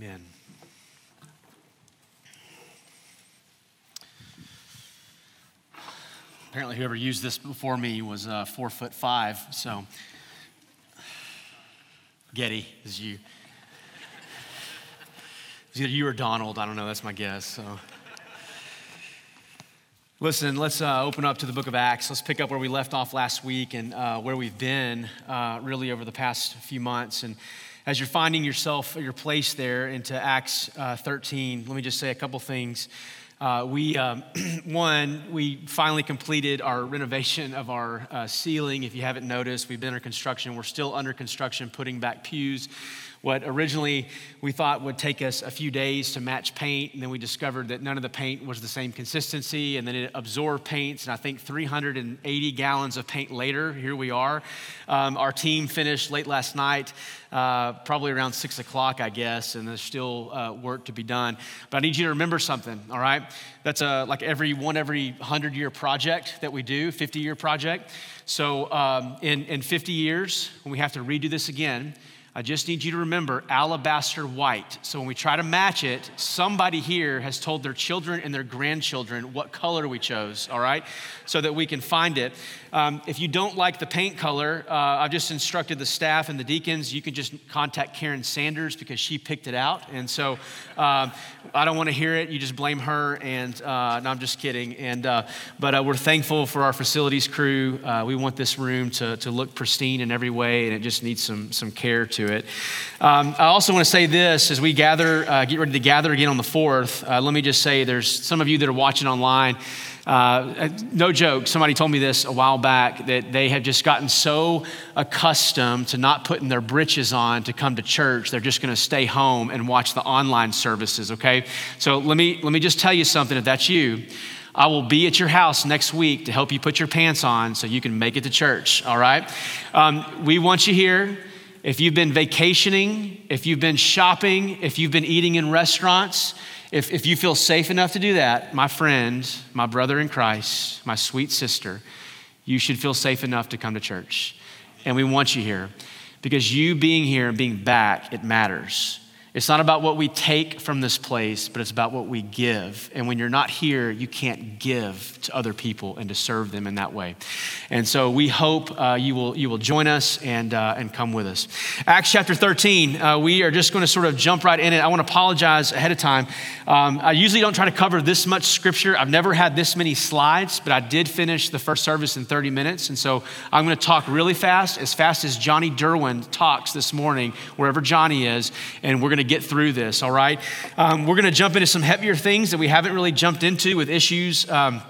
Amen. Apparently, whoever used this before me was uh, four foot five, so Getty is you. It's either you or Donald. I don't know. That's my guess. So, listen. Let's uh, open up to the Book of Acts. Let's pick up where we left off last week and uh, where we've been uh, really over the past few months. And as you're finding yourself, your place there into Acts uh, 13, let me just say a couple things. Uh, we, um, one, we finally completed our renovation of our uh, ceiling. If you haven't noticed, we've been under construction. We're still under construction, putting back pews. What originally we thought would take us a few days to match paint, and then we discovered that none of the paint was the same consistency, and then it absorbed paints. And I think 380 gallons of paint later, here we are. Um, our team finished late last night, uh, probably around six o'clock, I guess, and there's still uh, work to be done. But I need you to remember something, all right? That's a, like every one every 100 year project that we do, 50 year project. So um, in, in 50 years, when we have to redo this again, I just need you to remember alabaster white. So when we try to match it, somebody here has told their children and their grandchildren what color we chose, all right? So that we can find it. Um, if you don't like the paint color, uh, I've just instructed the staff and the deacons, you can just contact Karen Sanders because she picked it out. And so um, I don't want to hear it. You just blame her. And uh, I'm just kidding. And, uh, but uh, we're thankful for our facilities crew. Uh, we want this room to, to look pristine in every way, and it just needs some, some care to it. Um, I also want to say this as we gather, uh, get ready to gather again on the 4th. let me just say there's some of you that are watching online. Uh, no joke, somebody told me this a while back that they have just gotten so accustomed to not putting their britches on to come to church, they're just going to stay home and watch the online services, okay? So let me, let me just tell you something if that's you. I will be at your house next week to help you put your pants on so you can make it to church, all right? Um, we want you here. If you've been vacationing, if you've been shopping, if you've been eating in restaurants, if, if you feel safe enough to do that, my friend, my brother in Christ, my sweet sister, you should feel safe enough to come to church. And we want you here because you being here and being back, it matters. It's not about what we take from this place, but it's about what we give. And when you're not here, you can't give to other people and to serve them in that way. And so we hope uh, you, will, you will join us and, uh, and come with us. Acts chapter 13, uh, we are just going to sort of jump right in it. I want to apologize ahead of time. Um, I usually don't try to cover this much scripture. I've never had this many slides, but I did finish the first service in 30 minutes. And so I'm going to talk really fast, as fast as Johnny Derwin talks this morning, wherever Johnny is. And we're going to get through this, all right? Um, we're going to jump into some heavier things that we haven't really jumped into with issues. Um,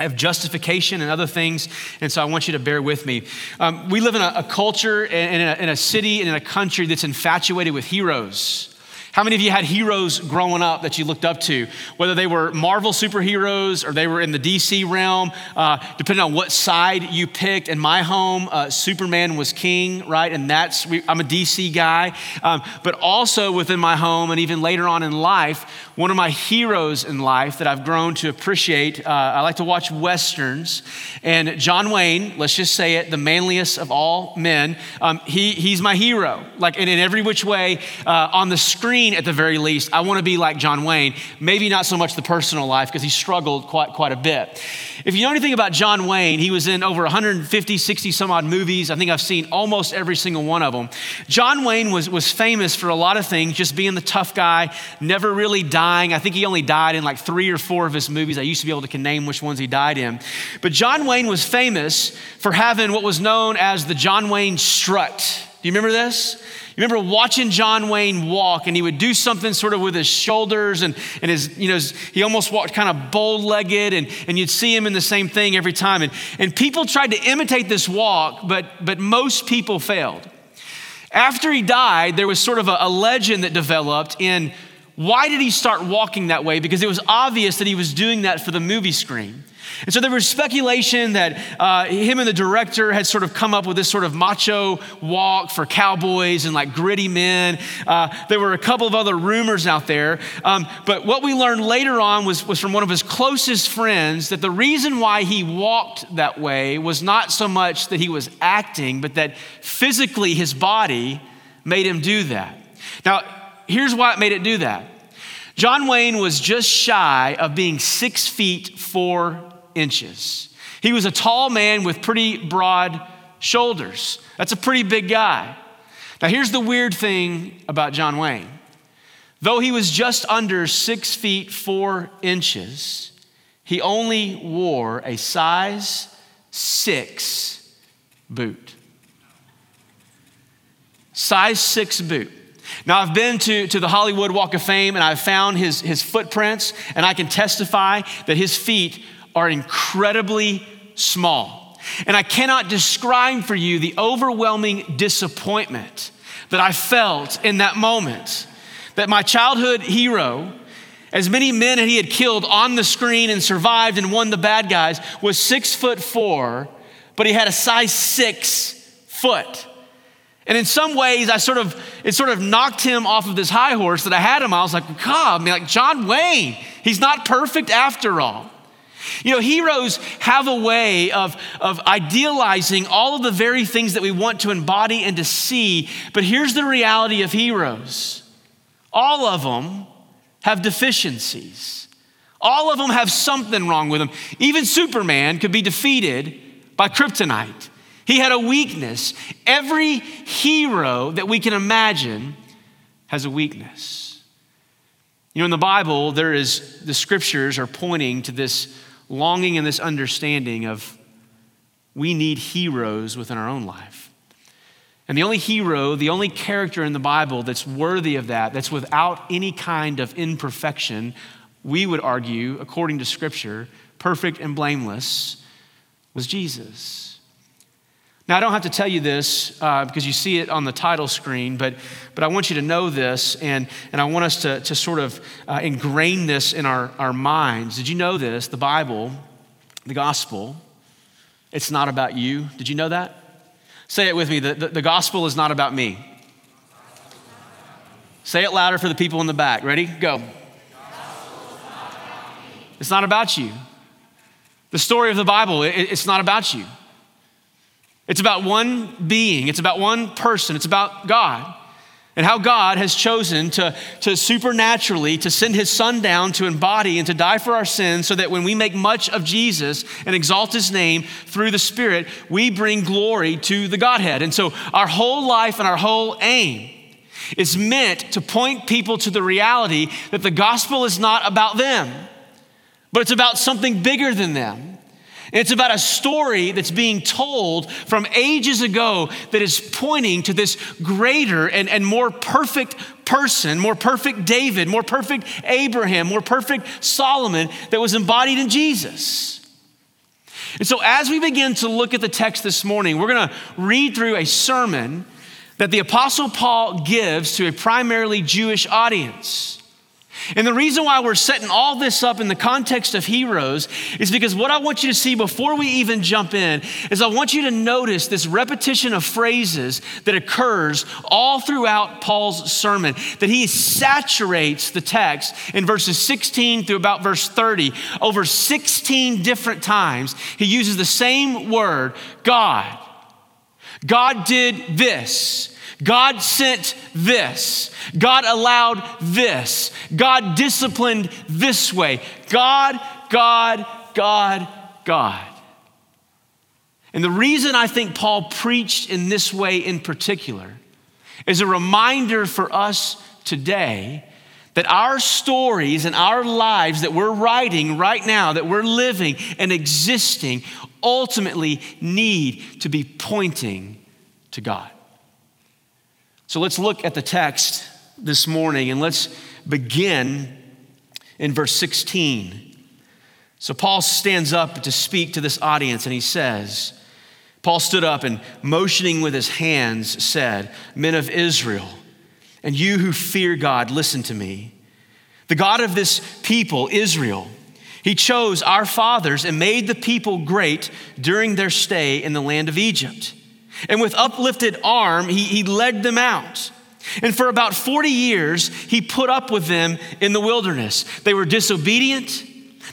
of justification and other things. And so I want you to bear with me. Um, we live in a, a culture and in a, in a city and in a country that's infatuated with heroes. How many of you had heroes growing up that you looked up to? Whether they were Marvel superheroes or they were in the DC realm, uh, depending on what side you picked. In my home, uh, Superman was king, right? And that's, I'm a DC guy. Um, but also within my home and even later on in life, one of my heroes in life that I've grown to appreciate, uh, I like to watch Westerns. And John Wayne, let's just say it, the manliest of all men, um, he, he's my hero. Like, and in every which way, uh, on the screen, at the very least, I want to be like John Wayne. Maybe not so much the personal life because he struggled quite, quite a bit. If you know anything about John Wayne, he was in over 150, 60 some odd movies. I think I've seen almost every single one of them. John Wayne was, was famous for a lot of things, just being the tough guy, never really dying. I think he only died in like three or four of his movies. I used to be able to name which ones he died in. But John Wayne was famous for having what was known as the John Wayne strut. Do you remember this? You remember watching John Wayne walk, and he would do something sort of with his shoulders, and, and his, you know, his, he almost walked kind of bow legged, and, and you'd see him in the same thing every time. And, and people tried to imitate this walk, but, but most people failed. After he died, there was sort of a, a legend that developed in why did he start walking that way? Because it was obvious that he was doing that for the movie screen. And so there was speculation that uh, him and the director had sort of come up with this sort of macho walk for cowboys and like gritty men. Uh, there were a couple of other rumors out there. Um, but what we learned later on was, was from one of his closest friends that the reason why he walked that way was not so much that he was acting, but that physically his body made him do that. Now, here's why it made it do that. John Wayne was just shy of being six feet four inches. He was a tall man with pretty broad shoulders. That's a pretty big guy. Now, here's the weird thing about John Wayne. Though he was just under six feet four inches, he only wore a size six boot. Size six boot. Now, I've been to, to the Hollywood Walk of Fame and I've found his, his footprints, and I can testify that his feet are incredibly small. And I cannot describe for you the overwhelming disappointment that I felt in that moment. That my childhood hero, as many men that he had killed on the screen and survived and won the bad guys, was six foot four, but he had a size six foot. And in some ways, I sort of, it sort of knocked him off of this high horse that I had him. I was like, God, I mean, like John Wayne, he's not perfect after all. You know, heroes have a way of, of idealizing all of the very things that we want to embody and to see. But here's the reality of heroes all of them have deficiencies, all of them have something wrong with them. Even Superman could be defeated by kryptonite. He had a weakness. Every hero that we can imagine has a weakness. You know, in the Bible, there is the scriptures are pointing to this longing and this understanding of we need heroes within our own life. And the only hero, the only character in the Bible that's worthy of that, that's without any kind of imperfection, we would argue, according to Scripture, perfect and blameless, was Jesus. Now, I don't have to tell you this uh, because you see it on the title screen, but, but I want you to know this, and, and I want us to, to sort of uh, ingrain this in our, our minds. Did you know this? The Bible, the gospel, it's not about you. Did you know that? Say it with me the, the, the gospel is not about me. Say it louder for the people in the back. Ready? Go. It's not about you. The story of the Bible, it, it's not about you. It's about one being, it's about one person, it's about God. And how God has chosen to, to supernaturally to send his son down to embody and to die for our sins so that when we make much of Jesus and exalt his name through the Spirit, we bring glory to the Godhead. And so our whole life and our whole aim is meant to point people to the reality that the gospel is not about them, but it's about something bigger than them. It's about a story that's being told from ages ago that is pointing to this greater and, and more perfect person, more perfect David, more perfect Abraham, more perfect Solomon that was embodied in Jesus. And so, as we begin to look at the text this morning, we're going to read through a sermon that the Apostle Paul gives to a primarily Jewish audience. And the reason why we're setting all this up in the context of heroes is because what I want you to see before we even jump in is I want you to notice this repetition of phrases that occurs all throughout Paul's sermon, that he saturates the text in verses 16 through about verse 30. Over 16 different times, he uses the same word, God. God did this. God sent this. God allowed this. God disciplined this way. God, God, God, God. And the reason I think Paul preached in this way in particular is a reminder for us today that our stories and our lives that we're writing right now, that we're living and existing, ultimately need to be pointing to God. So let's look at the text this morning and let's begin in verse 16. So Paul stands up to speak to this audience and he says, Paul stood up and motioning with his hands said, Men of Israel, and you who fear God, listen to me. The God of this people, Israel, he chose our fathers and made the people great during their stay in the land of Egypt. And with uplifted arm, he, he led them out. And for about 40 years, he put up with them in the wilderness. They were disobedient.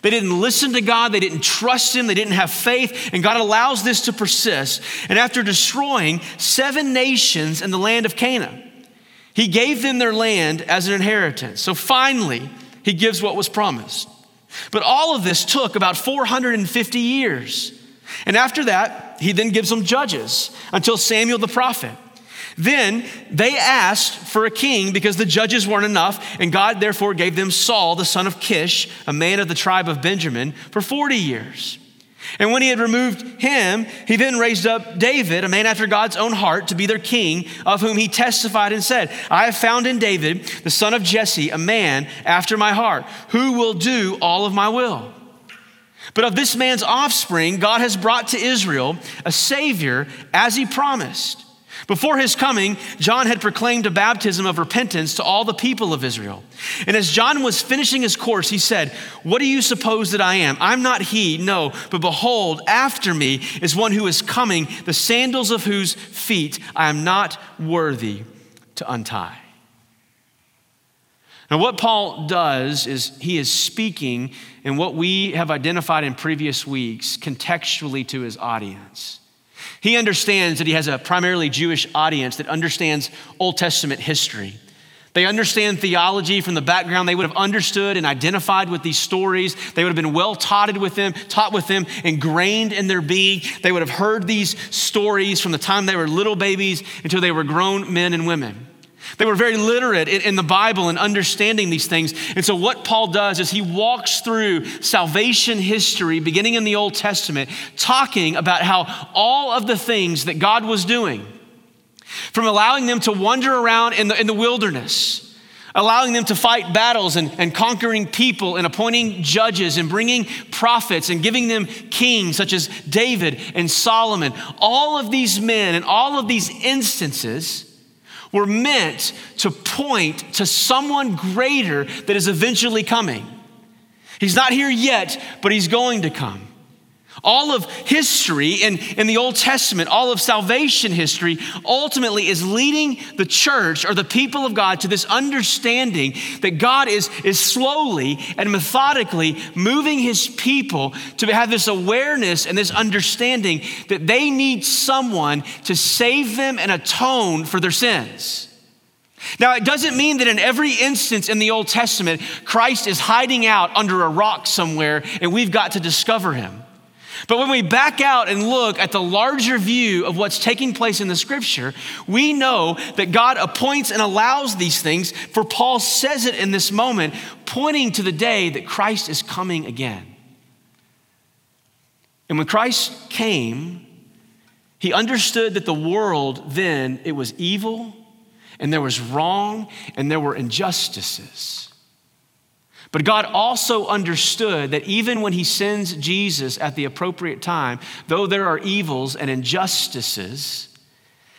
They didn't listen to God. They didn't trust Him. They didn't have faith. And God allows this to persist. And after destroying seven nations in the land of Canaan, he gave them their land as an inheritance. So finally, he gives what was promised. But all of this took about 450 years. And after that, he then gives them judges until Samuel the prophet. Then they asked for a king because the judges weren't enough, and God therefore gave them Saul, the son of Kish, a man of the tribe of Benjamin, for 40 years. And when he had removed him, he then raised up David, a man after God's own heart, to be their king, of whom he testified and said, I have found in David, the son of Jesse, a man after my heart, who will do all of my will. But of this man's offspring, God has brought to Israel a Savior as he promised. Before his coming, John had proclaimed a baptism of repentance to all the people of Israel. And as John was finishing his course, he said, What do you suppose that I am? I'm not he, no, but behold, after me is one who is coming, the sandals of whose feet I am not worthy to untie. Now, what Paul does is he is speaking in what we have identified in previous weeks contextually to his audience. He understands that he has a primarily Jewish audience that understands Old Testament history. They understand theology from the background. They would have understood and identified with these stories. They would have been well taught with them, taught with them, ingrained in their being. They would have heard these stories from the time they were little babies until they were grown men and women. They were very literate in, the Bible and understanding these things. And so, what Paul does is he walks through salvation history, beginning in the Old Testament, talking about how all of the things that God was doing, from allowing them to wander around in the, in the wilderness, allowing them to fight battles and, and conquering people and appointing judges and bringing prophets and giving them kings such as David and Solomon, all of these men and all of these instances were meant to point to someone greater that is eventually coming. He's not here yet, but he's going to come. All of history in, in the Old Testament, all of salvation history, ultimately is leading the church or the people of God to this understanding that God is, is slowly and methodically moving his people to have this awareness and this understanding that they need someone to save them and atone for their sins. Now, it doesn't mean that in every instance in the Old Testament, Christ is hiding out under a rock somewhere and we've got to discover him. But when we back out and look at the larger view of what's taking place in the scripture, we know that God appoints and allows these things, for Paul says it in this moment, pointing to the day that Christ is coming again. And when Christ came, he understood that the world then it was evil and there was wrong and there were injustices. But God also understood that even when He sends Jesus at the appropriate time, though there are evils and injustices,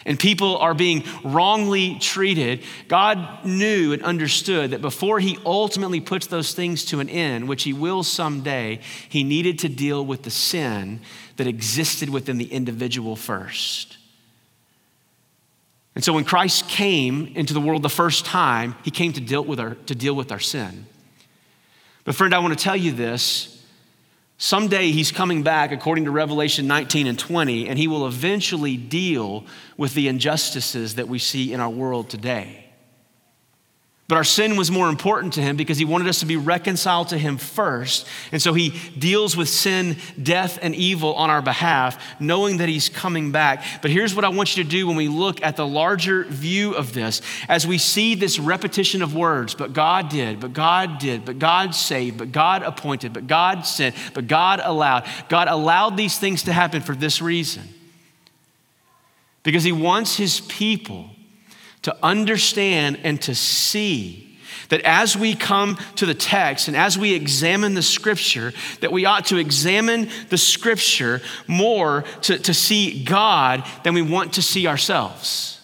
and people are being wrongly treated, God knew and understood that before He ultimately puts those things to an end, which He will someday, He needed to deal with the sin that existed within the individual first. And so when Christ came into the world the first time, He came to deal with our, to deal with our sin. But, friend, I want to tell you this. Someday he's coming back, according to Revelation 19 and 20, and he will eventually deal with the injustices that we see in our world today. But our sin was more important to him because he wanted us to be reconciled to him first. And so he deals with sin, death, and evil on our behalf, knowing that he's coming back. But here's what I want you to do when we look at the larger view of this. As we see this repetition of words, but God did, but God did, but God saved, but God appointed, but God sent, but God allowed. God allowed these things to happen for this reason. Because he wants his people to understand and to see that as we come to the text and as we examine the scripture, that we ought to examine the scripture more to, to see God than we want to see ourselves.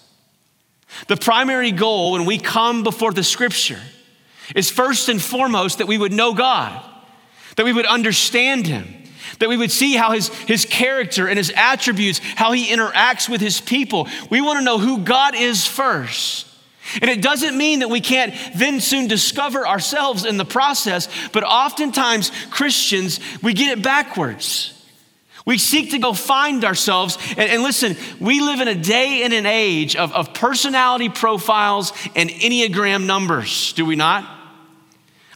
The primary goal when we come before the scripture is first and foremost that we would know God, that we would understand Him, that we would see how his, his character and his attributes, how he interacts with his people. We want to know who God is first. And it doesn't mean that we can't then soon discover ourselves in the process, but oftentimes Christians, we get it backwards. We seek to go find ourselves. And, and, listen, we live in a day and an age of, of personality profiles and Enneagram numbers, do we not?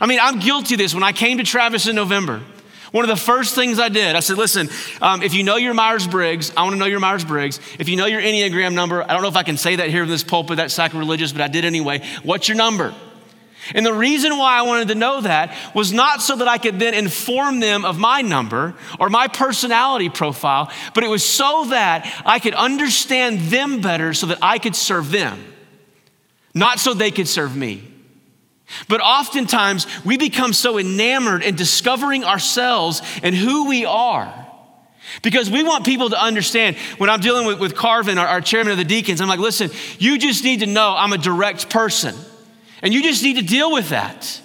I mean, I'm guilty of this. When I came to Travis in November, one of the first things I did, I said, listen, um, if you know your Myers Briggs, I want to know your Myers Briggs. If you know your Enneagram number, I don't know if I can say that here in this pulpit, that's sacrilegious, but I did anyway. What's your number? And the reason why I wanted to know that was not so that I could then inform them of my number or my personality profile, but it was so that I could understand them better so that I could serve them, not so they could serve me. But oftentimes we become so enamored in discovering ourselves and who we are. Because we want people to understand when I'm dealing with, with Carvin, our, our chairman of the deacons, I'm like, listen, you just need to know I'm a direct person. And you just need to deal with that.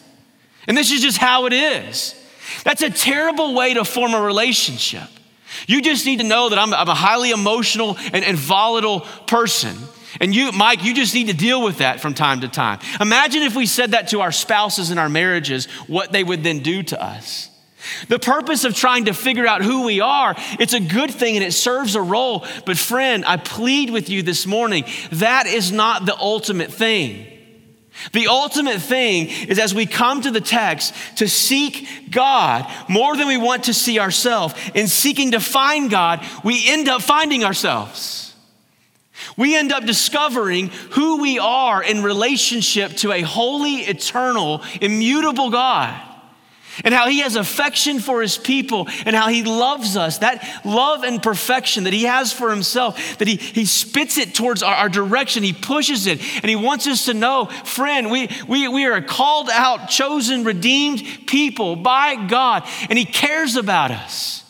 And this is just how it is. That's a terrible way to form a relationship. You just need to know that I'm, I'm a highly emotional and, and volatile person. And you, Mike, you just need to deal with that from time to time. Imagine if we said that to our spouses in our marriages, what they would then do to us. The purpose of trying to figure out who we are, it's a good thing and it serves a role. But, friend, I plead with you this morning that is not the ultimate thing. The ultimate thing is as we come to the text to seek God more than we want to see ourselves. In seeking to find God, we end up finding ourselves. We end up discovering who we are in relationship to a holy, eternal, immutable God and how he has affection for his people and how he loves us. That love and perfection that he has for himself, that he, he spits it towards our, our direction, he pushes it, and he wants us to know, friend, we, we, we are a called out, chosen, redeemed people by God, and he cares about us.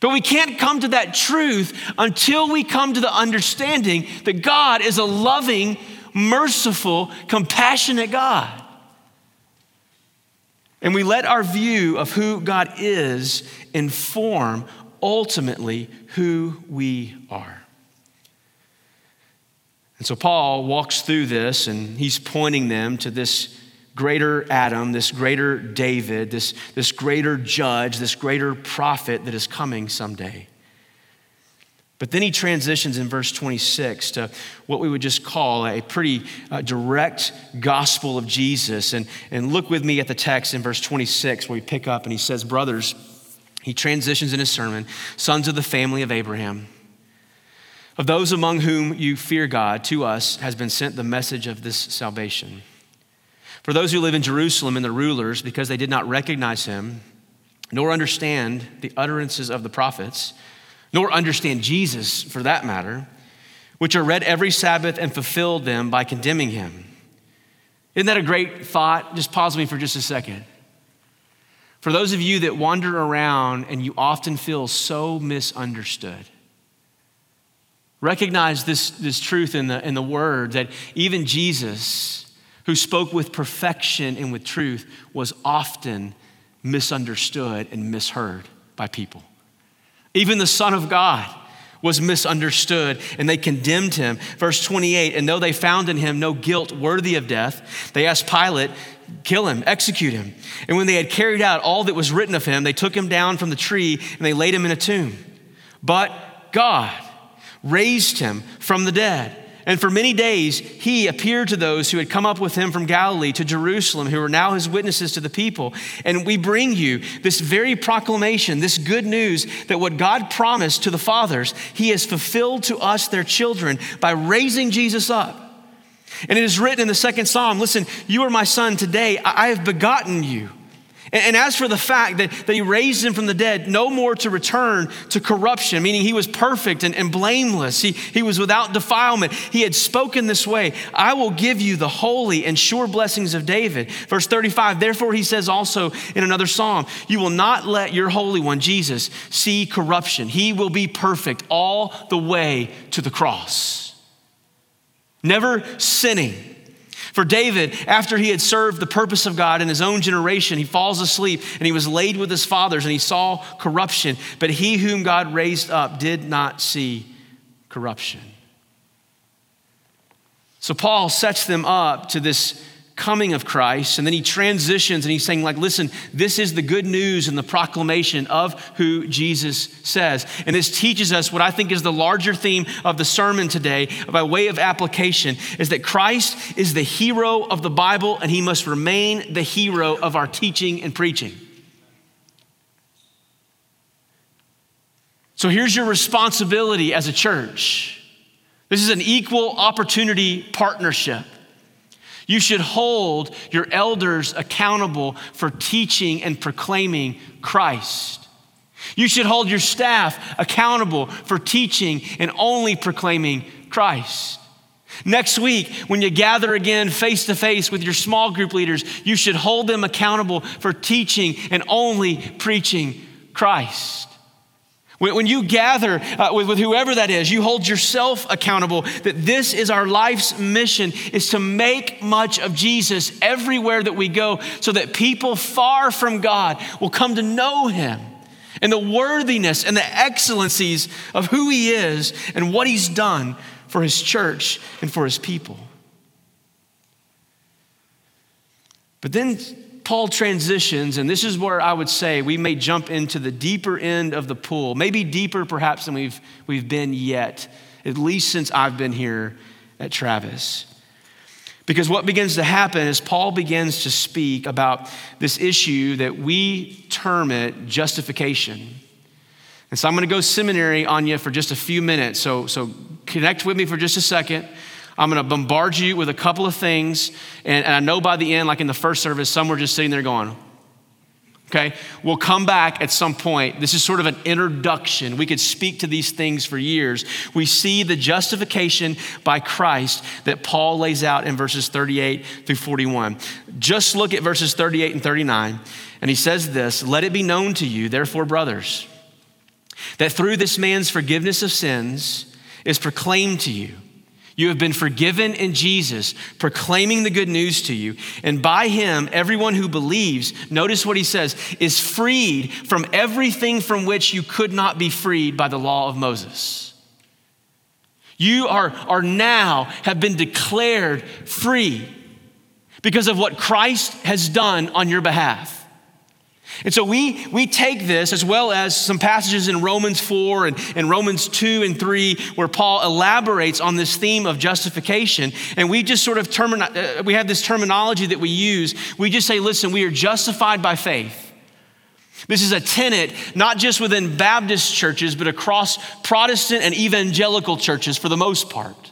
But we can't come to that truth until we come to the understanding that God is a loving, merciful, compassionate God. And we let our view of who God is inform ultimately who we are. And so Paul walks through this and he's pointing them to this greater Adam, this greater David, this, this greater judge, this greater prophet that is coming someday. But then he transitions in verse 26 to what we would just call a pretty uh, direct gospel of Jesus. And, and look with me at the text in verse 26 where we pick up and he says, Brothers, he transitions in his sermon, sons of the family of Abraham. Of those among whom you fear God, to us has been sent the message of this salvation. For those who live in Jerusalem and the rulers, because they did not recognize him, nor understand the utterances of the prophets, nor understand Jesus for that matter, which are read every Sabbath and fulfilled them by condemning him. Isn't that a great thought? Just pause me for just a second. For those of you that wander around and you often feel so misunderstood, recognize this, this truth in the, in the word that even Jesus, who spoke with perfection and with truth, was often misunderstood and misheard by people. Even the Son of God was misunderstood and they condemned him. Verse 28 And though they found in him no guilt worthy of death, they asked Pilate, Kill him, execute him. And when they had carried out all that was written of him, they took him down from the tree and they laid him in a tomb. But God raised him from the dead. And for many days, he appeared to those who had come up with him from Galilee to Jerusalem, who are now his witnesses to the people. And we bring you this very proclamation, this good news that what God promised to the fathers, he has fulfilled to us, their children, by raising Jesus up. And it is written in the second psalm listen, you are my son today, I have begotten you. And, as for the fact that, that he raised him from the dead, no more to return to corruption, meaning he was perfect and, and blameless. He, he was without defilement. He had spoken this way I will give you the holy and sure blessings of David. Verse 35, therefore he says also in another psalm, You will not let your Holy One, Jesus, see corruption. He will be perfect all the way to the cross, never sinning for David, after he had served the purpose of God in his own generation, he falls asleep and he was laid with his fathers and he saw corruption. But he whom God raised up did not see corruption. So Paul sets them up to this coming of Christ. And then he transitions and he's saying, like, listen, this is the good news and the proclamation of who Jesus says. And this teaches us what I think is the larger theme of the sermon today, by way of application, is that Christ is the hero of the Bible and he must remain the hero of our teaching and preaching. So here's your responsibility as a church. This is an equal opportunity partnership. You should hold your elders accountable for teaching and proclaiming Christ. You should hold your staff accountable for teaching and only proclaiming Christ. Next week, when you gather again face to face with your small group leaders, you should hold them accountable for teaching and only preaching Christ. When you gather uh, with, with whoever that is, you hold yourself accountable that this is our life's mission is to make much of Jesus everywhere that we go so that people far from God will come to know him and the worthiness and the excellencies of who he is and what he's done for his church and for his people. But then Paul transitions, and this is where I would say we may jump into the deeper end of the pool, maybe deeper perhaps than we've, we've been yet, at least since I've been here at Travis. Because what begins to happen is Paul begins to speak about this issue that we term it justification. And so I'm going to go seminary on you for just a few minutes. So, so connect with me for just a second. I'm going to bombard you with a couple of things. And, and I know by the end, like in the first service, some were just sitting there going, okay? We'll come back at some point. This is sort of an introduction. We could speak to these things for years. We see the justification by Christ that Paul lays out in verses 38 through 41. Just look at verses 38 and 39. And he says this Let it be known to you, therefore, brothers, that through this man's forgiveness of sins is proclaimed to you you have been forgiven in Jesus, proclaiming the good news to you. And by him, everyone who believes, notice what he says, is freed from everything from which you could not be freed by the law of Moses. You are, are now have been declared free because of what Christ has done on your behalf. And so we, we take this as well as some passages in Romans 4 and, and Romans 2 and 3 where Paul elaborates on this theme of justification. And we just sort of, termini- uh, we have this terminology that we use. We just say, listen, we are justified by faith. This is a tenet, not just within Baptist churches, but across Protestant and evangelical churches for the most part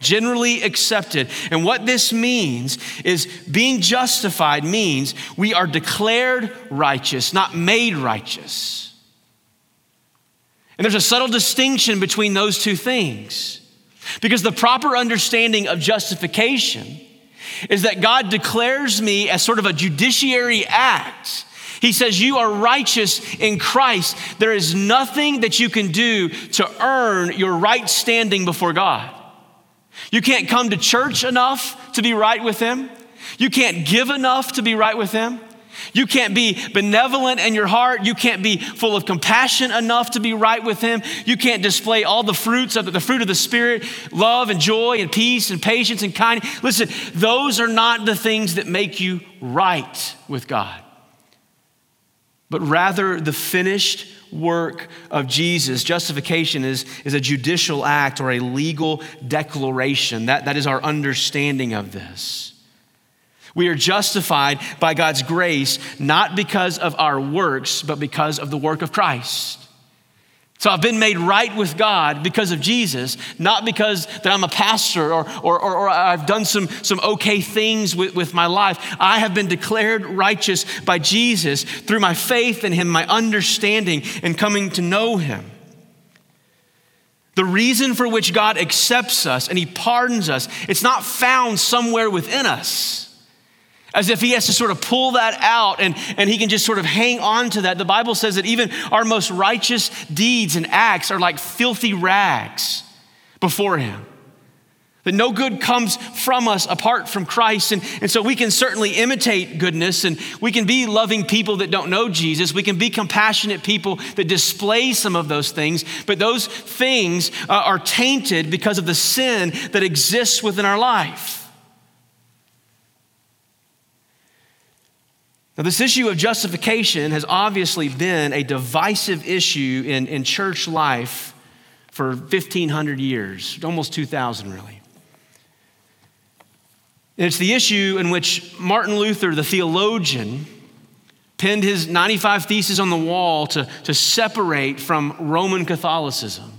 generally accepted. And what this means is being justified means we are declared righteous, not made righteous. And there's a subtle distinction between those two things. Because the proper understanding of justification is that God declares me as sort of a judiciary act. He says, You are righteous in Christ. There is nothing that you can do to earn your right standing before God. You can't come to church enough to be right with Him. You can't give enough to be right with Him. You can't be benevolent in your heart. You can't be full of compassion enough to be right with Him. You can't display all the fruits of the, the fruit of the Spirit love and joy and peace and patience and kindness. Listen, those are not the things that make you right with God, but rather the finished work of Jesus. Justification is, is a judicial act or a legal declaration. That, that is our understanding of this. We are justified by God's grace, not because of our works, but because of the work of Christ. So I've been made right with God because of Jesus, not because that I'm a pastor or, or, or, or, I've done some, some okay things with, with my life. I have been declared righteous by Jesus through my faith in Him, my understanding, and coming to know Him. The reason for which God accepts us and He pardons us, it's not found somewhere within us as if he has to sort of pull that out and, and he can just sort of hang on to that. The Bible says that even our most righteous deeds and acts are like filthy rags before him. That no good comes from us apart from Christ. And, and so we can certainly imitate goodness and we can be loving people that don't know Jesus. We can be compassionate people that display some of those things. But those things uh, are tainted because of the sin that exists within our life. Now, this issue of justification has obviously been a divisive issue in, in church life for 1,500 years, almost 2,000 really. And it's the issue in which Martin Luther, the theologian, pinned his 95 Theses on the wall to, to separate from Roman Catholicism.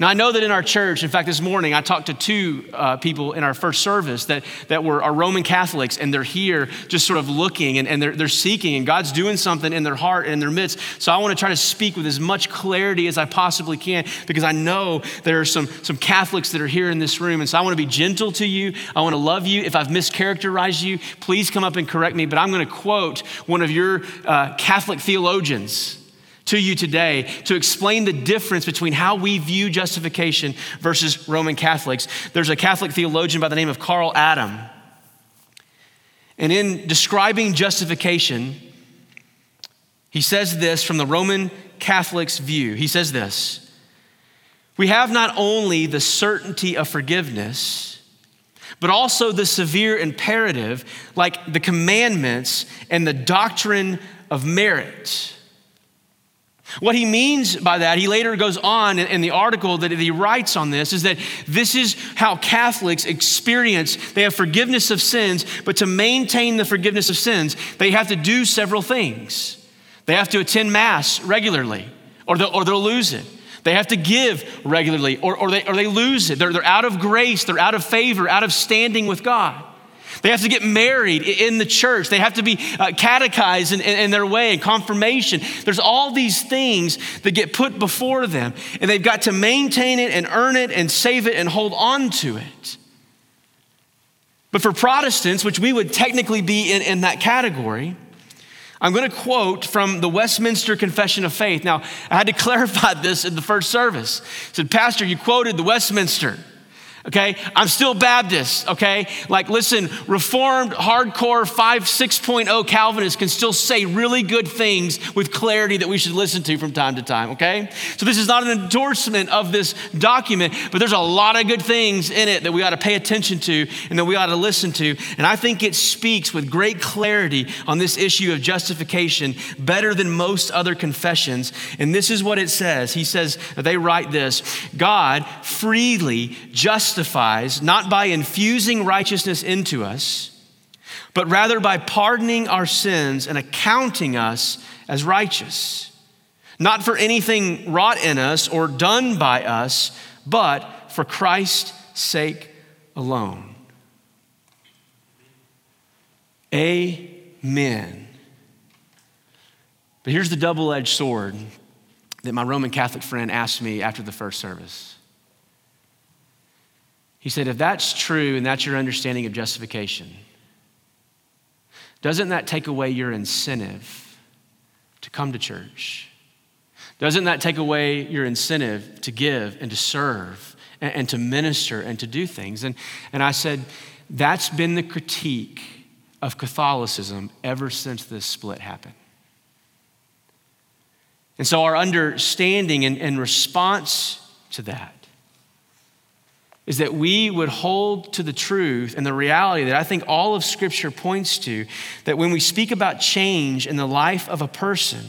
Now, I know that in our church, in fact, this morning I talked to two uh, people in our first service that, that were are Roman Catholics, and they're here just sort of looking and, and they're, they're seeking, and God's doing something in their heart and in their midst. So I want to try to speak with as much clarity as I possibly can because I know there are some, some Catholics that are here in this room. And so I want to be gentle to you. I want to love you. If I've mischaracterized you, please come up and correct me. But I'm going to quote one of your uh, Catholic theologians to you today to explain the difference between how we view justification versus Roman Catholics. There's a Catholic theologian by the name of Karl Adam. And in describing justification, he says this from the Roman Catholic's view. He says this We have not only the certainty of forgiveness, but also the severe imperative, like the commandments and the doctrine of merit. What he means by that, he later goes on in, the article that he writes on this, is that this is how Catholics experience, they have forgiveness of sins, but to maintain the forgiveness of sins, they have to do several things. They have to attend Mass regularly, or they'll, or they'll lose it. They have to give regularly, or, or, they, or they lose it. They're, they're out of grace, they're out of favor, out of standing with God. They have to get married in the church. They have to be uh, catechized in, in, in their way and confirmation. There's all these things that get put before them, and they've got to maintain it and earn it and save it and hold on to it. But for Protestants, which we would technically be in, in that category, I'm going to quote from the Westminster Confession of Faith. Now, I had to clarify this in the first service. I said, Pastor, you quoted the Westminster okay? I'm still Baptist, okay? Like, listen, reformed, hardcore 5, 6.0 Calvinists can still say really good things with clarity that we should listen to from time to time, okay? So, this is not an endorsement of this document, but there's a lot of good things in it that we ought to pay attention to and that we ought to listen to. And I think it speaks with great clarity on this issue of justification better than most other confessions. And this is what it says. He says, they write this God freely justifies justifies not by infusing righteousness into us, but rather by pardoning our sins and accounting us as righteous, not for anything wrought in us or done by us, but for Christ's sake alone. Amen. But here's the double edged sword that my Roman Catholic friend asked me after the first service. He said, if that's true and that's your understanding of justification, doesn't that take away your incentive to come to church? Doesn't that take away your incentive to give and to serve and, and to minister and to do things? And, and I said, that's been the critique of Catholicism ever since this split happened. And so, our understanding and, and response to that is that we would hold to the truth and the reality that I think all of Scripture points to that when we speak about change in the life of a person,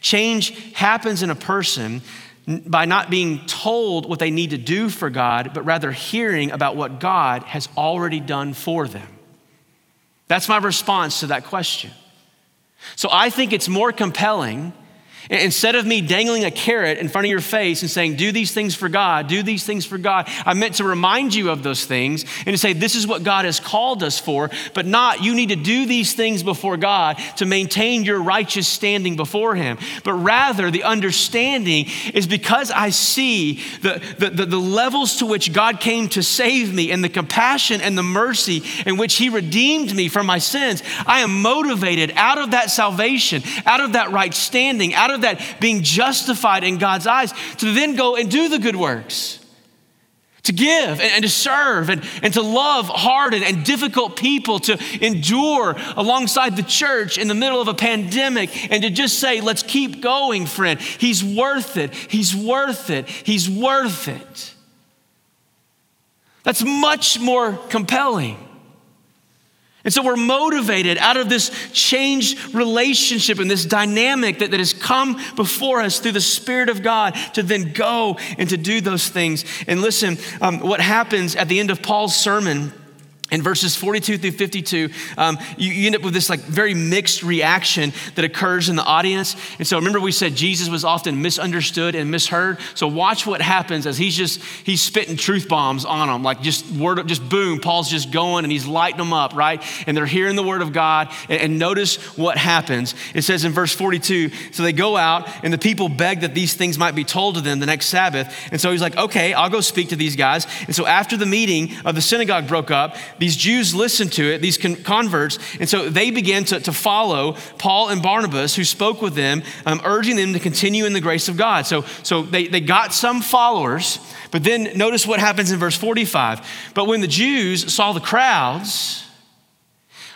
change happens in a person by not being told what they need to do for God, but rather hearing about what God has already done for them. That's my response to that question. So I think it's more compelling Instead of me dangling a carrot in front of your face and saying, Do these things for God, do these things for God, I meant to remind you of those things and to say, This is what God has called us for, but not you need to do these things before God to maintain your righteous standing before Him. But rather, the understanding is because I see the, the, the, the levels to which God came to save me and the compassion and the mercy in which He redeemed me from my sins, I am motivated out of that salvation, out of that right standing, out of of that being justified in God's eyes to then go and do the good works, to give and, and to serve and, and to love hard and, and difficult people, to endure alongside the church in the middle of a pandemic, and to just say, let's keep going, friend. He's worth it. He's worth it. He's worth it. That's much more compelling. And so we're motivated out of this changed relationship and this dynamic that, that has come before us through the Spirit of God to then go and to do those things. And listen, um, what happens at the end of Paul's sermon in verses 42 through 52 um, you, you, end up with this like very mixed reaction that occurs in the audience. And so remember we said jesus was often misunderstood and misheard? So watch what happens as he's just he's spitting truth bombs on them like just word just boom paul's just going and he's lighting them up right? And they're hearing the word of god. And, and notice what happens. It says in verse 42 so they go out and the people beg that these things might be told to them the next sabbath. And so he's like okay i'll go speak to these guys. And so after the meeting of the synagogue broke up these Jews listened to it, these converts, and so they began to, to follow Paul and Barnabas, who spoke with them, um, urging them to continue in the grace of God. So, so they, they got some followers, but then notice what happens in verse 45. But when the Jews saw the crowds,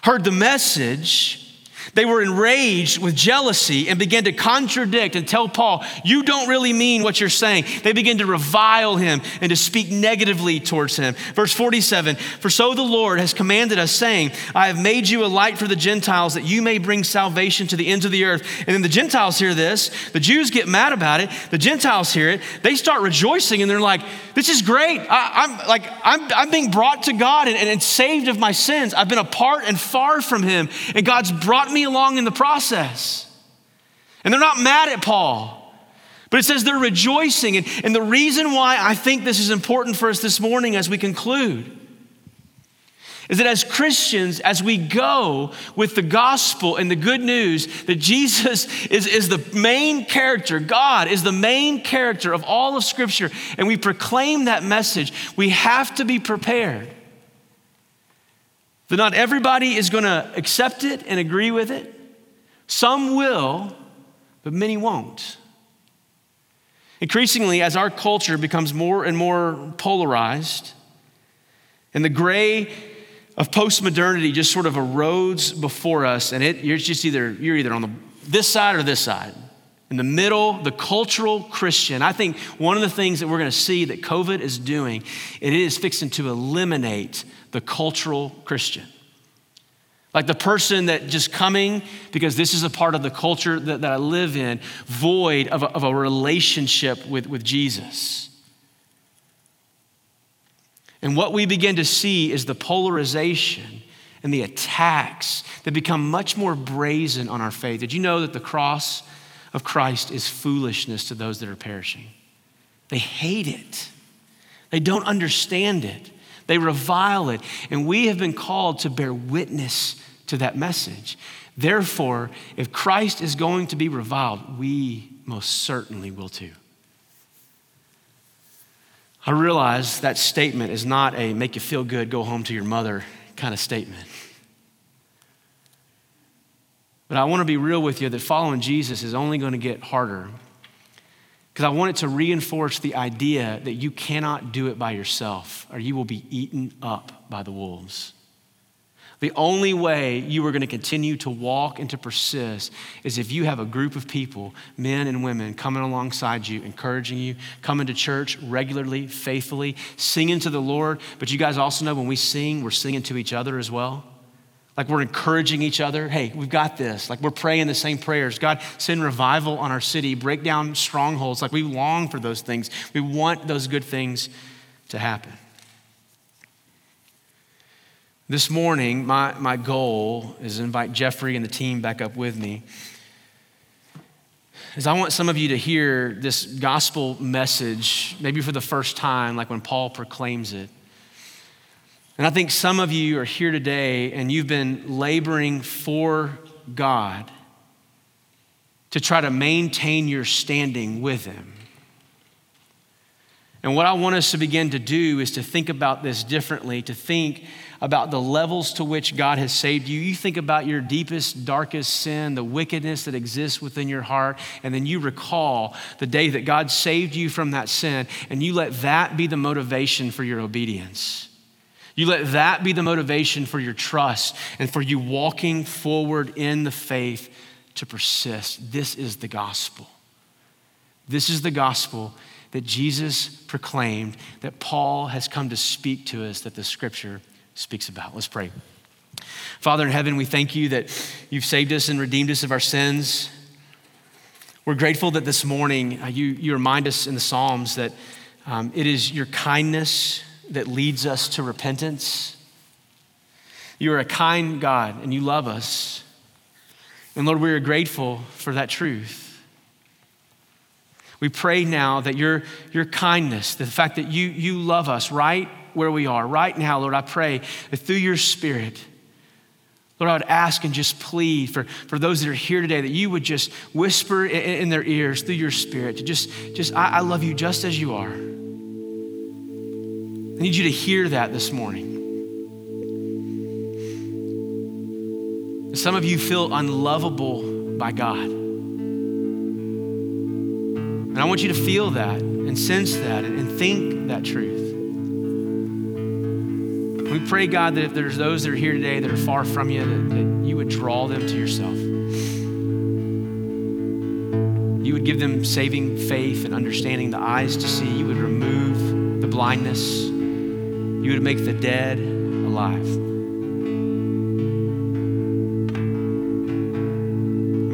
heard the message, they were enraged with jealousy and began to contradict and tell Paul, You don't really mean what you're saying. They began to revile him and to speak negatively towards him. Verse 47 For so the Lord has commanded us, saying, I have made you a light for the Gentiles that you may bring salvation to the ends of the earth. And then the Gentiles hear this. The Jews get mad about it. The Gentiles hear it. They start rejoicing and they're like, This is great. I, am like, I'm, I'm being brought to God and, and saved of my sins. I've been apart and far from him. And God's brought me along in the process. And they're not mad at Paul. But it says they're rejoicing. And, and the reason why I think this is important for us this morning as we conclude is that as Christians, as we go with the gospel and the good news that Jesus is, is the main character, God is the main character of all of Scripture, and we proclaim that message, we have to be prepared that not everybody is going to accept it and agree with it. Some will, but many won't. Increasingly, as our culture becomes more and more polarized, and the gray of postmodernity just sort of erodes before us, and it, you're just either you're either on the, this side or this side. In the middle, the cultural Christian. I think one of the things that we're going to see that COVID is doing, it is fixing to eliminate the cultural Christian. Like the person that just coming because this is a part of the culture that, that I live in, void of a, of a relationship with, with Jesus. And what we begin to see is the polarization and the attacks that become much more brazen on our faith. Did you know that the cross of Christ is foolishness to those that are perishing? They hate it, they don't understand it. They revile it. And we have been called to bear witness to that message. Therefore, if Christ is going to be reviled, we most certainly will too. I realize that statement is not a make you feel good, go home to your mother kind of statement. But I want to be real with you that following Jesus is only going to get harder because I want it to reinforce the idea that you cannot do it by yourself or you will be eaten up by the wolves. The only way you are going to continue to walk and to persist is if you have a group of people, men and women, coming alongside you, encouraging you, coming to church regularly, faithfully, singing to the Lord. But you guys also know when we sing, we're singing to each other as well. Like we're encouraging each other. Hey, we've got this. Like we're praying the same prayers. God, send revival on our city, break down strongholds. Like we long for those things. We want those good things to happen. This morning, my, my goal is to invite Jeffrey and the team back up with me. Is I want some of you to hear this gospel message, maybe for the first time, like when Paul proclaims it. And I think some of you are here today and you've been laboring for God to try to maintain your standing with Him. And what I want us to begin to do is to think about this differently, to think about the levels to which God has saved you. You think about your deepest, darkest sin, the wickedness that exists within your heart, and then you recall the day that God saved you from that sin, and you let that be the motivation for your obedience. You let that be the motivation for your trust and for you walking forward in the faith to persist. This is the gospel. This is the gospel that Jesus proclaimed, that Paul has come to speak to us, that the scripture speaks about. Let's pray. Father in heaven, we thank you that you've saved us and redeemed us of our sins. We're grateful that this morning uh, you, you remind us in the Psalms that um, it is your kindness that leads us to repentance. You are a kind God and you love us. And Lord, we are grateful for that truth. We pray now that your, your kindness, the fact that you, you love us right where we are, right now, Lord, I pray that through your Spirit, Lord, I would ask and just plead for, for those that are here today that you would just whisper in, in their ears through your Spirit to just, just I, I love you just as you are. I need you to hear that this morning. Some of you feel unlovable by God. And I want you to feel that and sense that and think that truth. We pray, God, that if there's those that are here today that are far from you, that, that you would draw them to yourself. You would give them saving faith and understanding, the eyes to see. You would remove the blindness. You would make the dead alive.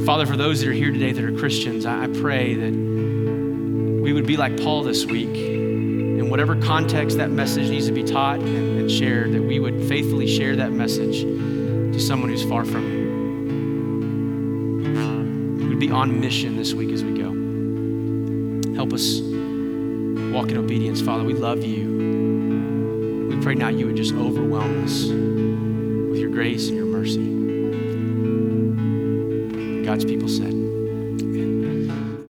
Father, for those that are here today that are Christians, I, pray that we would be like Paul this week. In whatever context that message needs to be taught and, and shared, that we would faithfully share that message to someone who's far from you. We'd be on mission this week as we go. Help us walk in obedience, Father. We love you. Pray now you would just overwhelm us with your grace and your mercy. God's people said.